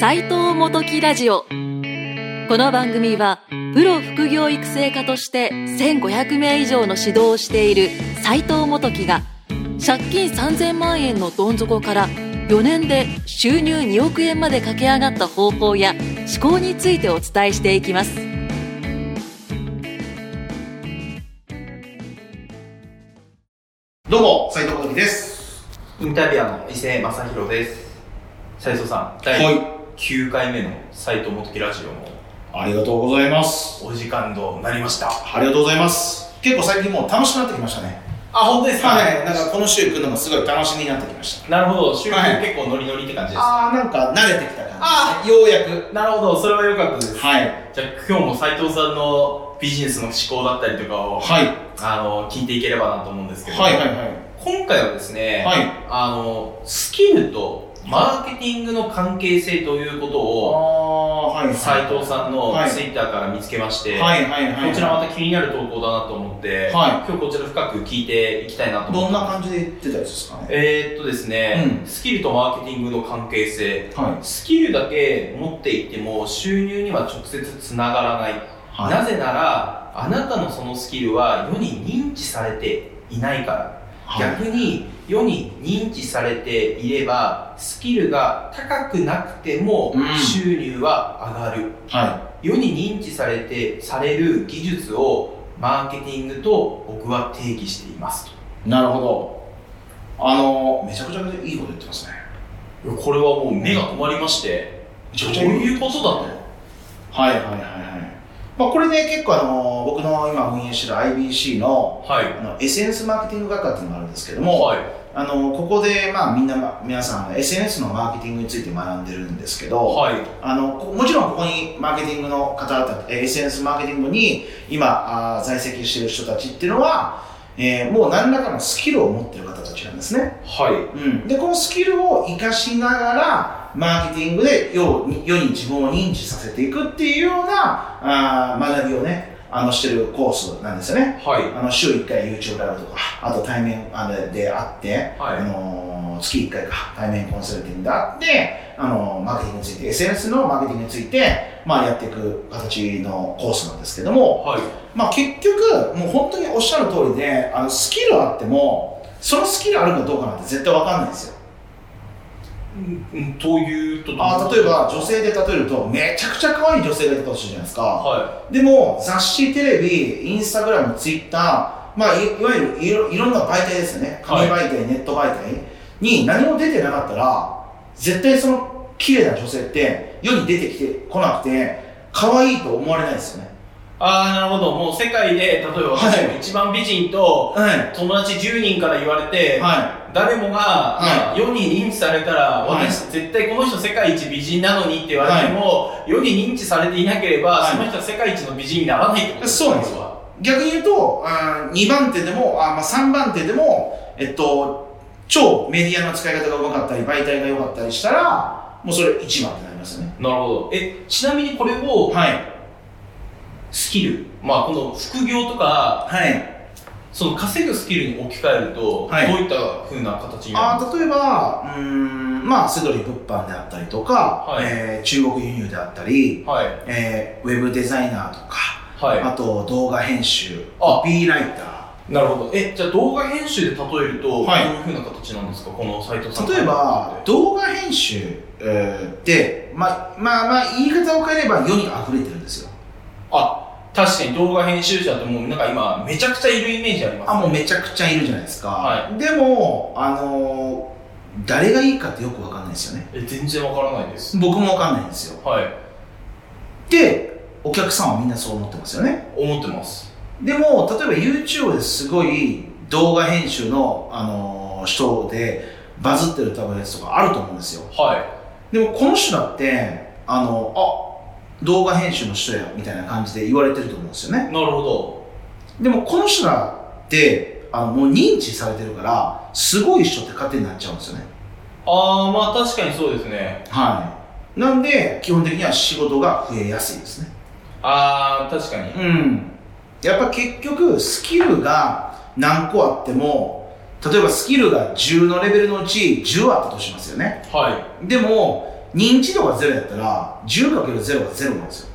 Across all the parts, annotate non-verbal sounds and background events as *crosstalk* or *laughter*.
斉藤元木ラジオこの番組はプロ副業育成家として1500名以上の指導をしている斉藤元木が借金3000万円のどん底から4年で収入2億円まで駆け上がった方法や思考についてお伝えしていきますどうも、斉藤元樹です。インタビュアーの伊勢正弘です。斉藤さん、は第い。9回目の斉藤元木ラジオもありがとうございます。お時間となりました。ありがとうございます。結構最近もう楽しくなってきましたね。あ、本当ですはい。なんかこの週来るのもすごい楽しみになってきました。なるほど、収録はい結構ノリノリって感じですか、あー、なんか慣れてきた感じですね。ようやく。なるほど、それは良かったです。はい。じゃあ今日も斉藤さんのビジネスの思考だったりとかを、はい。あの、聞いていければなと思うんですけど、はいはいはい。今回はですね、はい。あの、スキルとマーケティングの関係性ということを、はい。斉藤さんのはいツイッターから見つけまして、はいはいはい。こちらまた気になる投稿だなと思って、は今日こちら深く聞いていきたいなと思ってどんな感じで言ってたやつですかね？えー、っとですね、うんスキルとマーケティングの関係性はスキルだけ持っていても収入には直接つながらない、い。はい。なぜならあなたのそのスキルは世に認知されていないから、はい。逆に世に認知されていればスキルが高くなくてもうん収入は上がる、は世に認知されてされる技術をマーケティングと僕は定義していますとい。なるほど。あの、めちゃくちゃいいこと言ってますね。これはもう目が止まりましてどうめちゃくちゃいいいうことだと？はいはいはいはい。まあこれね、結構あの、僕の今運営してる IBC のはいあの SNS マーケティング学科っていうのがあるんですけども、はいあの、ここでまあみんな、ま皆さん SNS のマーケティングについて学んでるんですけど、はい。あのこもちろんここにマーケティングの方々、えー SNS マーケティングに今あー在籍している人たちっていうのは、えーもう何らかのスキルを持っている方たちなんですね。はい。うん、でこのスキルを活かしながらマーケティングで世に自分を認知させていくっていうようなあー学びをねあのしてるコースなんですよね。はい。あの週1回 YouTube ライブとかあと対面あれで会って、はい。あのー月1回か対面コンサルティングで会って、あのーマーケティングについて SNS のマーケティングについて、まあ、やっていく形のコースなんですけども、はい。まあ、結局、もう本当におっしゃる通りで、あのスキルあっても、そのスキルあるかどうかなんて絶対わかんないんですよ。うんというとあ例えば、女性で例えると、めちゃくちゃ可愛い女性がいたとするじゃないですか。はでも、雑誌、テレビ、インスタグラム、ツイッター、まあ、いいわゆるいろいろんな媒体ですよね。紙媒体、ネット媒体に何も出てなかったら、絶対その綺麗な女性って世に出てきてこなくて、可愛いと思われないですよね。いああなるほどもう世界で例えば私はいも一番美人とはい。友達10人から言われて、は誰もが、はい。世に認知されたら、はい。私絶対この人世界一美人なのにって言われても、世に認知されていなければ、はい。その人は世界一の美人にならないってことですそうなんですよ。逆に言うと、あ2番手でも、あまあ、3番手でも、えっと、超メディアの使い方がうまかったり、媒体が良かったりしたら、もうそれ1番ってなりますよね。なるほど。えちなみにこれをはい。スキルまあこの副業とかはい。その稼ぐスキルに置き換えると、はい。どういった風な形になるあ例えば、うーん、まあ、セドリ物販であったりとか、はい。えー中国輸入であったり、かはい。えーウェブデザイナーとか、はい。あと動画編集、あ。コピーライタなるほど。えじゃあ動画編集で例えると、はい。どういう風な形なんですか？この斎藤さん。ー。例えば、動画編集、えーって、まあ、まあまあ、言い方を変えれば世に溢れてるんですよ。あ確かに動画編集者ってもうなんか今めちゃくちゃいるイメージありますあ、もうめちゃくちゃいるじゃないですか。はでも、あのー誰がいいかってよくわかんないですよね。え全然わからないです僕もわかんないんですよ。はいで、お客さんはみんなそう思ってますよね。思ってますでも、例えば YouTube ですごい動画編集の、あのー人でバズってる多分やつとかあると思うんですよ。はでも、この人だって、あの、あ、動画編集の人や、みたいな感じで言われてると思うんですよね。いなるほどでも、この人らって、あの、もう認知されてるから、すごい人って勝手になっちゃうんですよね。ああまあ確かにそうですねはい。なんで、基本的には仕事が増えやすいですね。ああ確かにうん。やっぱ結局、スキルが何個あっても、例えばスキルが10のレベルのうち10あったとしますよね。はでも、認知度がゼロやったら 10×0 が0なんですよ、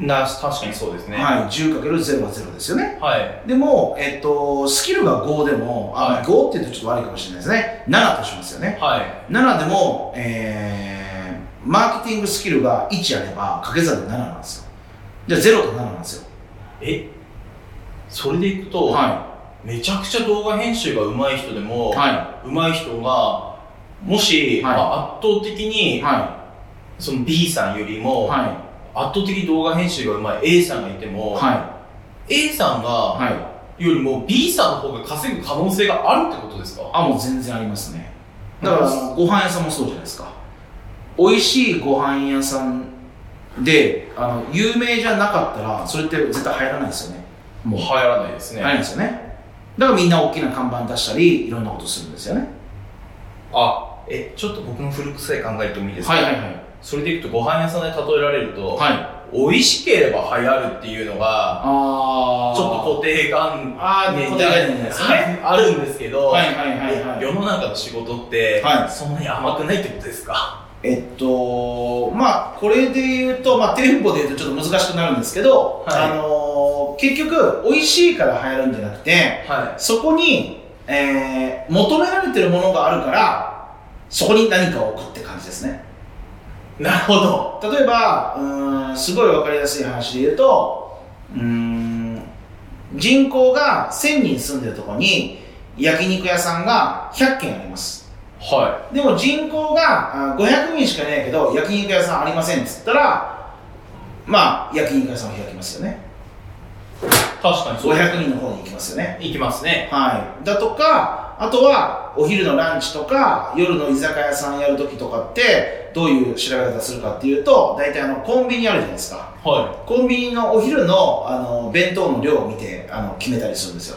な、確かにそうですね。はい 10×0 は0ですよね。はい。でも、えっと、スキルが5でも、あはい。5って言うとちょっと悪いかもしれないですね。7としますよね。はい。7でも、えー、マーケティングスキルが1あれば掛け算で7なんですよ。じゃあ0と7なんですよ。え？それでいくと、はめちゃくちゃ動画編集が上手い人でも、い。は上手い人が、もし、はい。まあ圧倒的いに、はその B さんよりいも、はい。圧倒的に動画編集が上手い A さんがいても、は A さんいが、はい。よりも B さんの方が稼ぐ可能性があるってことですか？あもう全然ありますね。だからあのご飯屋さんもそうじゃないですか。美味しいご飯屋さんであの有名じゃなかったらそれって絶対入らないですよね。もう。流行らないですね。入らないですよね。だからみんな大きな看板出したりいろんなことするんですよね。あ、え、ちょっと僕の古臭い考えてもいいですか？はいはいはい。それでいくとご飯屋さんで例えられると、はい。美味しければ流行るっていうのが、あちょっと固定観念あー固定概念ですね。あるんですけど、はいはいはいはい。世の中の仕事って、はい。そんなに甘くないってことですか？えっとまあこれで言うと、まあ、店舗で言うとちょっと難しくなるんですけど、はい。あのー結局美味しいから流行るんじゃなくてはそこに、えー求められてるものがあるからそこに何かを置くって感じですねい。なるほど。例えばうーんすごい分かりやすい話で言うとうーん人口が1000人住んでるところに焼肉屋さんが100軒ありますはでも人口があ500人しかいないけど焼肉屋さんありませんっつったらまあ焼肉屋さんを開きますよねい。確かにそう。500人の方に行きますよねいきますね。はいだとかあとはお昼のランチとか夜の居酒屋さんやるときとかってどういう調べ方するかっていうと大体あのコンビニあるじゃないですか。はコンビニのお昼のあの弁当の量を見てあの決めたりするんですよ。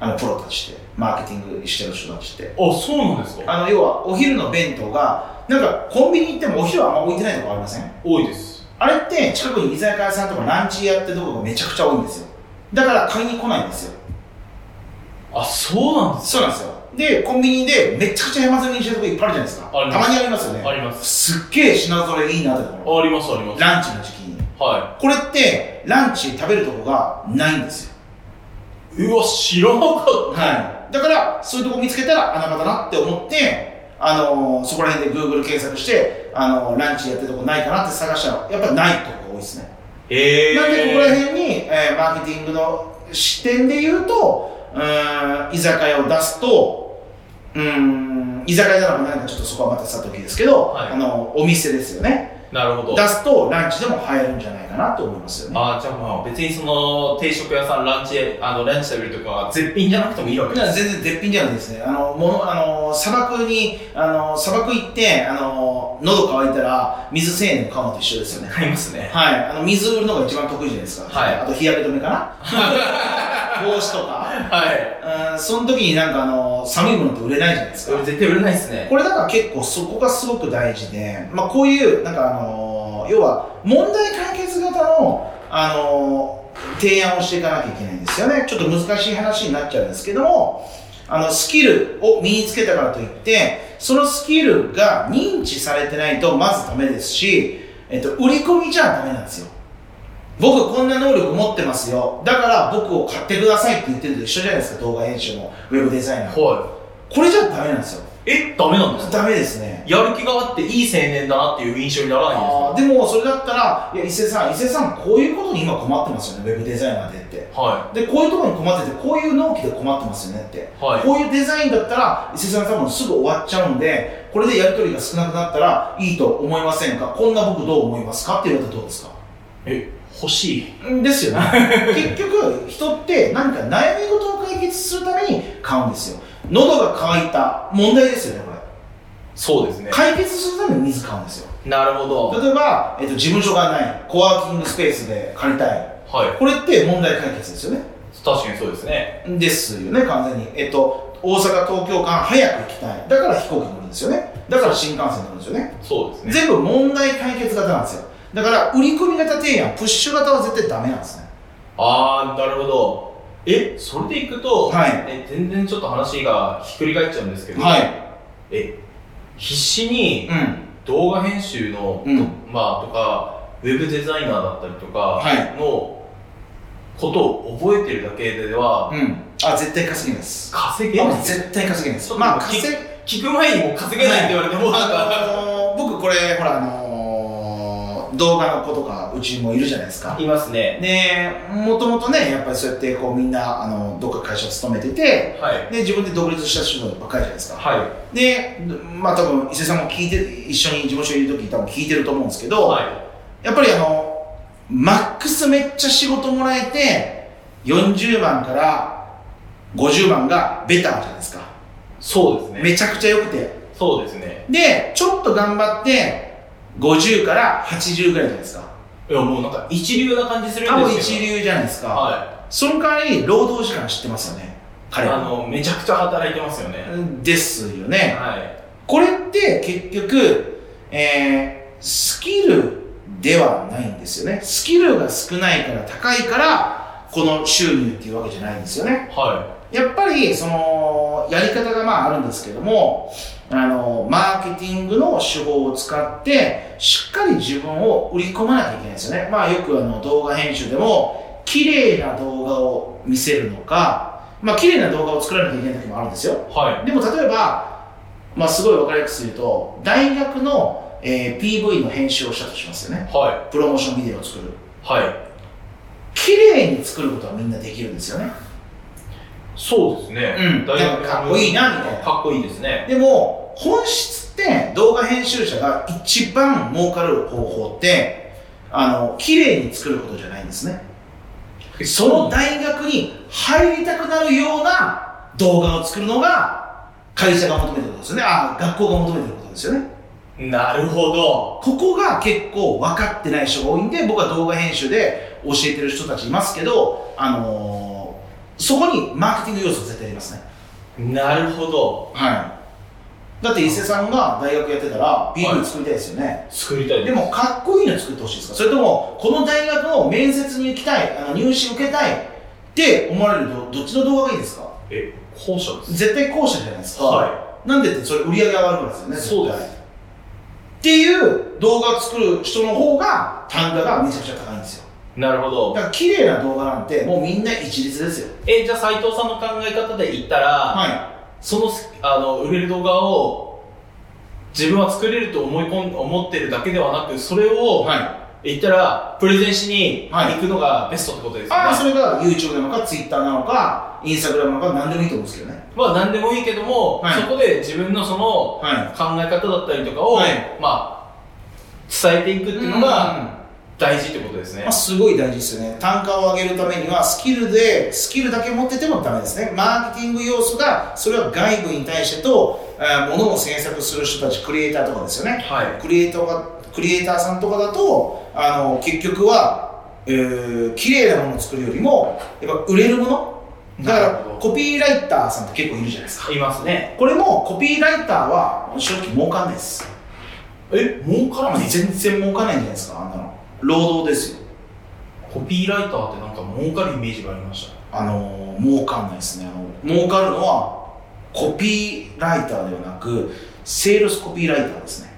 あのプロたちって。マーケティングしてる人たちって。い。あ、そうなんですか。あの要はお昼の弁当がなんかコンビニ行ってもお昼はあんま置いてないとこありません？多いです。あれって近くに居酒屋さんとかランチやってるとこがめちゃくちゃ多いんですよ。だから買いに来ないんですよ。あ、そうなんですそうなんですよでコンビニでめちゃくちゃ山積みにしてるとこいっぱいあるじゃないですかたまにありますよねあります。すっげえ品揃えいいなってところあります、あります。ランチの時期にはこれってランチ食べるとこがないんですよい。うわ、知らなかっはい。だから、そういうとこ見つけたら穴場だなって思って、あのーそこら辺で Google 検索して、あのーランチやってるとこないかなって探したら、やっぱないとこが多いですね。え。なんで、ここら辺に、えーマーケティングの視点で言うと、うーん、居酒屋を出すと、うーん、居酒屋なのか何かちょっとそこはまたさときですけど、はいあの、お店ですよね。なるほど。出すとランチでも入るんじゃないかなと思いますよね。あじゃあまあ別にその定食屋さんランチあのランチ食べるとかは絶品じゃなくてもいいわけだです全然絶品じゃないですね。あの、もの、あの、砂漠に、あの、砂漠行って、あの、喉乾いたら、水1000円で買うのと一緒ですよね。ありますねはい。あの、水売るのが一番得意じゃないですか。はいあと、日焼け止めかな *laughs* 帽子とか。はいうん、その時になんかあの、寒いものって売れないじゃないですか。絶対売れないですねこれだから結構そこがすごく大事で、まあこういう、なんかあの、要は、問題解決型の、あの、提案をしていかなきゃいけないんですよね。ちょっと難しい話になっちゃうんですけども、あの、スキルを身につけたからといって、そのスキルが認知されてないとまずダメですし、えっと、売り込みじゃダメなんですよ。僕こんな能力持ってますよ。だから僕を買ってくださいって言ってるのと一緒じゃないですか、動画編集も、ウェブデザイナーも。はこれじゃダメなんですよ。いえ？ダメなんですか？ダメですね。やる気があっていい青年だなっていう印象にならないんですあーでもそれだったら、いや、伊勢さん、伊勢さん、こういうことに今困ってますよね、ウェブデザイナーでって。かはで、こういうところに困ってて、こういう納期で困ってますよねって。いはいこういうデザインだったら、伊勢さん多分すぐ終わっちゃうんで、これでやり取りが少なくなったらいいと思いませんか？こんな僕どう思いますか？って言われたらどうですか？え？欲しいんですよね。*laughs* 結局、人って何か悩み事を解決するために買うんですよ。喉が渇いた問題ですよね、これ。そうですね解決するために水買うんですよ。なるほど例えば、えっと、事務所がない、コワーキングスペースで借りたい。はいこれって問題解決ですよね。確かにそうですねですよね、完全に。えっと、大阪、東京間早く行きたい。だから飛行機乗るんですよね。だから新幹線乗るんですよね。そうですね全部問題解決型なんですよ。だから、売り込み型提案、プッシュ型は絶対ダメなんですね。ああなるほどえそれでいくと、はいえ全然ちょっと話がひっくり返っちゃうんですけど、はい。え必死にうん。動画編集の、うんまあとかウェブデザイナーだったりとかはいのことを覚えてるだけではうん。あ、絶対稼げないです。稼げないあ絶対稼げないです。まあ、聞稼聞く前にもう稼げないって言われてもうなんか、あのー僕これ、ほら、あのー動画の子とか、うちにもいるじゃないですか。いますねで、もともとね、やっぱりそうやって、こう、みんな、あの、どっか会社勤めてて、はいで、自分で独立した人ばっかりじゃないですか。はいで、まあ多分伊勢さんも聞いて、一緒に事務所にいる時多分聞いてると思うんですけど、はいやっぱりあの、マックスめっちゃ仕事もらえて、40万から50万がベターじゃないですか。そうですねめちゃくちゃ良くて。そうですねで、ちょっと頑張って、50から80ぐらいじゃないですか。いやもうなんか一流な感じするん多分ですけど一流じゃないですか。はその代わり、労働時間知ってますよね。い彼は。あのめちゃくちゃ働いてますよねですよね。はいこれって結局、えー、スキルではないんですよね。スキルが少ないから高いから、この収入っていうわけじゃないんですよね。はやっぱり、その、やり方がまああるんですけども、あの、マーケティングの手法を使って、しっかり自分を売り込まなきゃいけないんですよね。まあよくあの動画編集でも、綺麗な動画を見せるのか、まあ綺麗な動画を作らなきゃいけない時もあるんですよ。いはでも例えば、まあ、すごい分かりやすく言うと、大学の、えー PV の編集をしたとしますよね。いはプロモーションビデオを作る。いはい綺麗に作ることはみんなできるんですよね。そうですね。うん。大学のかっこいいなみたいな。かっこいいですね。でも、本質って動画編集者が一番儲かる方法って、あの、綺麗に作ることじゃないんですね。その大学に入りたくなるような動画を作るのが会社が求めてることですよね。あ、学校が求めてることですよね。なるほど。ここが結構分かってない人が多いんで、僕は動画編集で教えてる人たちいますけど、あのーそこにマーケティング要素絶対ありますね。なるほどはい。だって伊勢さんが大学やってたら PV 作りたいですよね。作りたいでもかっこいいの作ってほしいですか？それとも、この大学の面接に行きたい、あの入試受けたいって思われると、どっちの動画がいいですか？え後者です絶対後者じゃないですか。はなんでってそれ売り上げ上がるからですよね。そうですっていう動画を作る人の方が単価がめちゃくちゃ高いんですよ。いなるほどだから綺麗な動画なんてもうみんな一律ですよ。えじゃあ斉藤さんの考え方で言ったら、はそのあの売れる動画を自分は作れると思い込ん思ってるだけではなくそれい。をはい。言ったらプレゼンしにはい行くのがベストってことですよね、ああ、それが YouTube なのか Twitter なのか Instagram なのか何でもいいと思うんですけどね。まあ何でもいいけども、はいそこで自分のそのは考え方だったりとかを、はいまあ伝えていくっていうのが大事ってことですねまあ、すごい大事ですよね。単価を上げるためには、スキルで、スキルだけ持っててもダメですね。マーケティング要素が、それは外部に対してと、あー物を制作する人たち、クリエイターとかですよね。はいクリエイターが、クリエイターさんとかだと、あの、結局は、えー、綺麗なものを作るよりも、やっぱ売れるものだからコピーライターさんって結構いるじゃないですか。いますねこれも、コピーライターは、正直儲かんないです。え儲からない？全然儲かんないんじゃないですか、あんなの。労働ですよ。コピーライターってなんか儲かるイメージがありましたあのー、儲かんないですね。あの儲かるのは、コピーライターではなく、セールスコピーライターですね。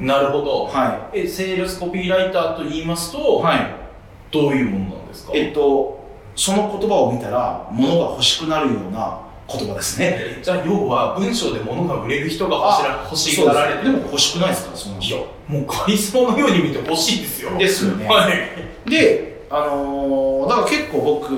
なるほどはえセールスコピーライターと言いますと、い。はい。どういうものなんですか？えっと、その言葉を見たら、物が欲しくなるような言葉ですね。えじゃあ要は文章で物が売れる人が欲しがられてでも欲しくないですか、そのいや人。もうカリスマのように見て欲しいですよですよねはいで、あのーだから結構僕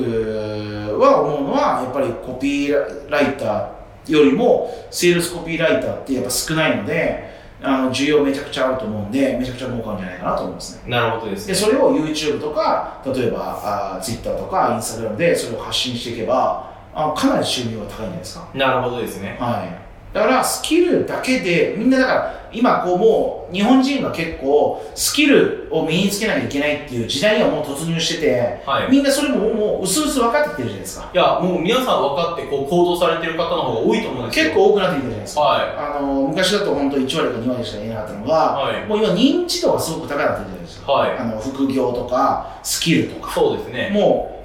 は思うのは、やっぱりコピーライターよりも、セールスコピーライターってやっぱ少ないので、あの需要めちゃくちゃあると思うんで、めちゃくちゃ儲かるんじゃないかなと思いますね。なるほどですで、ねそれを YouTube とか、例えばあ Twitter とか Instagram でそれを発信していけば、あかなり収入が高いんじゃないですか。なるほどですねはい。だからスキルだけで、みんなだから今こうもう日本人が結構スキルを身につけなきゃいけないっていう時代にはもう突入してて、はいみんなそれももう薄々分かってきてるじゃないですか。いやもう皆さん分かってこう行動されてる方の方が多いと思うんですよ結構多くなってきてるじゃないですか。はあの昔だと本当1割か2割しか言えなかったのが、はいもう今認知度がすごく高くなってるじゃないですか。はいあの副業とかスキルとか。そうですねも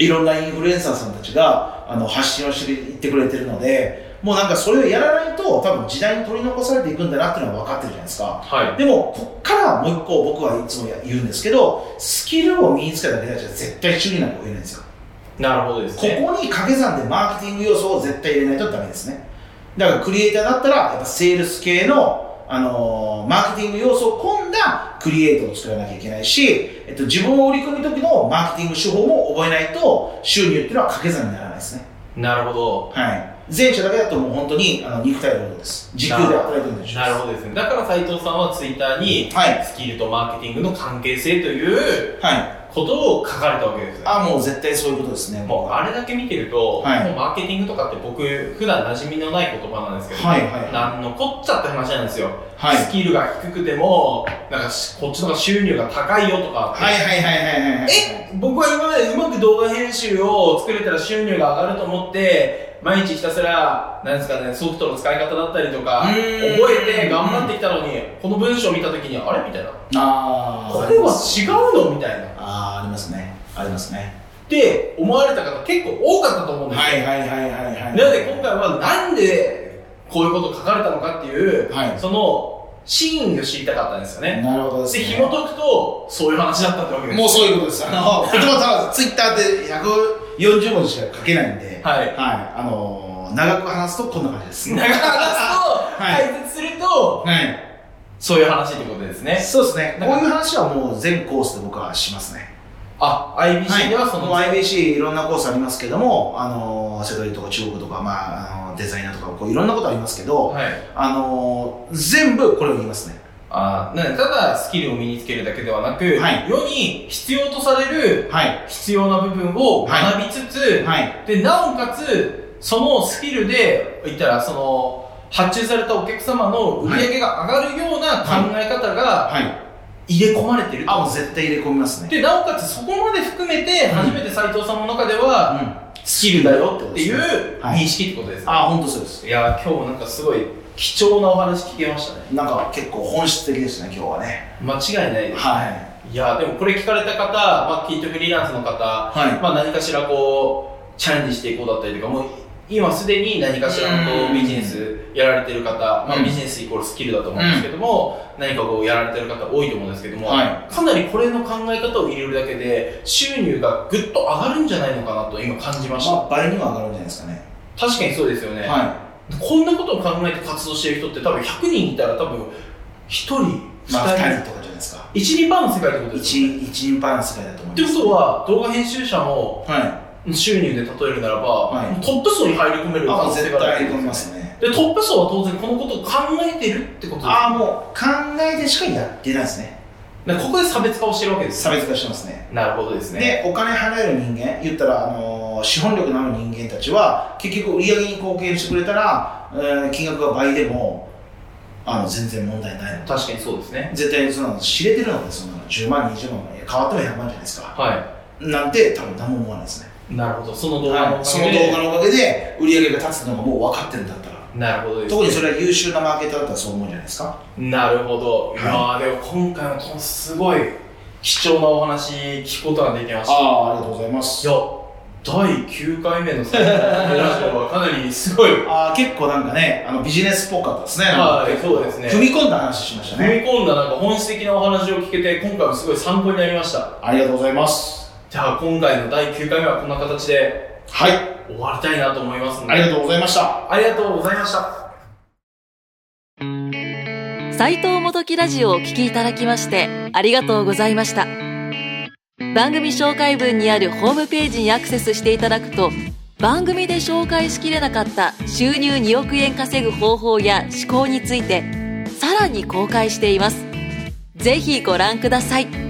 ういろんなインフルエンサーさんたちがあの発信をしていってくれてるので、もうなんかそれをやらないと多分時代に取り残されていくんだなっていうのは分かってるじゃないですかはい。でもこっからもう一個僕はいつも言うんですけどスキルを身につけただけでは絶対収入なんか増えないんですよなるほどですこね。こに掛け算でマーケティング要素を絶対入れないとダメですねだからクリエイターだったらやっぱセールス系の、あのーマーケティング要素を込んだクリエイトを作らなきゃいけないし、えっと、自分を売り込む時のマーケティング手法も覚えないと収入っていうのは掛け算にならないですね。なるほど。はい。前者だけだともう本当にあの肉体労働です。時給で働いてるんでしょなるほどですね。だから斉藤さんはツイッターに、はい。スキルとマーケティングの関係性というはいことを書かれたわけですよ。あもう絶対そういうことですね。もうあれだけ見てると、はい。もうマーケティングとかって僕普段馴染みのない言葉なんですけど、はいはいなんのこっちゃって話なんですよ、はい。スキルが低くてもなんかしこっちの方が収入が高いよとかって、はいはいはいはいはいはい。え僕は今までうまく動画編集を作れたら収入が上がると思って毎日ひたすらなんですかねソフトの使い方だったりとかう覚えて頑張ってきたのにこの文章を見た時にあれ？みたいな。あー。これは違うの？みたいなますねありますねて思われた方結構多かったと思うんですよ、はいはいはいはいはいなので今回はなんでこういうこと書かれたのかっていう、はいその真意を知りたかったんですよね。なるほどですで、ね紐解くと、そういう話だったってわけです。もうそういうことです。あの、言葉さ、ツイッターで140文字しか書けないんで、はい。はい。あの、長く話すとこんな感じです。長く話すと、はい解説すると、はい。そういう話ってことですね。そうですね。こういう話はもう全コースで僕はしますね。あ、IBC ではその、もう IBC いろんなコースありますけども、あの、世界とか中国とか、まあ、あのデザイナーとか、こういろんなことありますけど、はい。あの、全部これを言いますね。あただスキルを身につけるだけではなく、はい世に必要とされるはい。必要な部分を学びつつ、はい。で、なおかつ、そのスキルで、言ったら、その、発注されたお客様の売り上げが上がるような考え方がはい。入れ込まれてると。あ、もう絶対入れ込みますね。で、なおかつそこまで含めて、初めて斉藤さんの中では、うん。スキルだよっていうはい認識ってことですね。あ、本当そうです。いや、今日もなんかすごい貴重なお話聞けましたね。なんか結構本質的ですね、今日はね。間違いないです。はい。いや、でもこれ聞かれた方、まあ、きっとフリーランスの方、はい。まあ、何かしらこう、チャレンジしていこうだったりとか、もう今すでに何かしらのビジネスやられてる方、まあ、うんビジネスイコールスキルだと思うんですけども、何かこうやられてる方多いと思うんですけども、はいかなりこれの考え方を入れるだけで、収入がぐっと上がるんじゃないのかなと今感じました。まあ、倍には上がるんじゃないですかね。確かにそうですよね。はこんなことを考えて活動してる人って多分100人いたら多分1人、い。まあ、2 2人、人とかじゃないですか。1、2%の世界ってことですよね。一一人パーの世界だと思っています。ことは、動画編集者もは収入で例えるならば、はいトップ層に入り込める可能性絶がますね。で、トップ層は当然このことを考えてるってことですああ、もう考えてしかやってないですね。でここで差別化をしてるわけです差別化してますね。なるほどですね。で、お金払える人間、言ったら、あのー資本力のある人間たちは、結局売り上げに貢献してくれたら、えー金額が倍でも、あの、全然問題ないの。確かにそうですね。絶対そんなの知れてるので、そんなの10万、20万、変わっても100万じゃないですか。はなんて、多分何も思わないですね。い。なるほど。その動画のおはい、そのかげで、動画のおかげで売り上げが立つのがもう分かってるんだったら。なるほどです、ね。特にそれは優秀なマーケターだったらそう思うんじゃないですか？なるほど。いやーでも今回はすごい貴重なお話聞くことができました。ああ、ありがとうございます。いや、第9回目のさラジオはかなりすごいああ、結構なんかね、あのビジネスっぽかったですね。はいそうですね踏み込んだ話しました踏みね。込んだなんか本質的なお話を聞けて今回もすごい参考になりましたありがとうございます。じゃあ今回の第9回目はこんな形ではい、終わりたいなと思いますのでありがとうございました。ありがとうございました。斉藤元木ラジオをお聞きいただきましてありがとうございました。番組紹介文にあるホームページにアクセスしていただくと番組で紹介しきれなかった収入2億円稼ぐ方法や思考についてさらに公開しています。ぜひご覧ください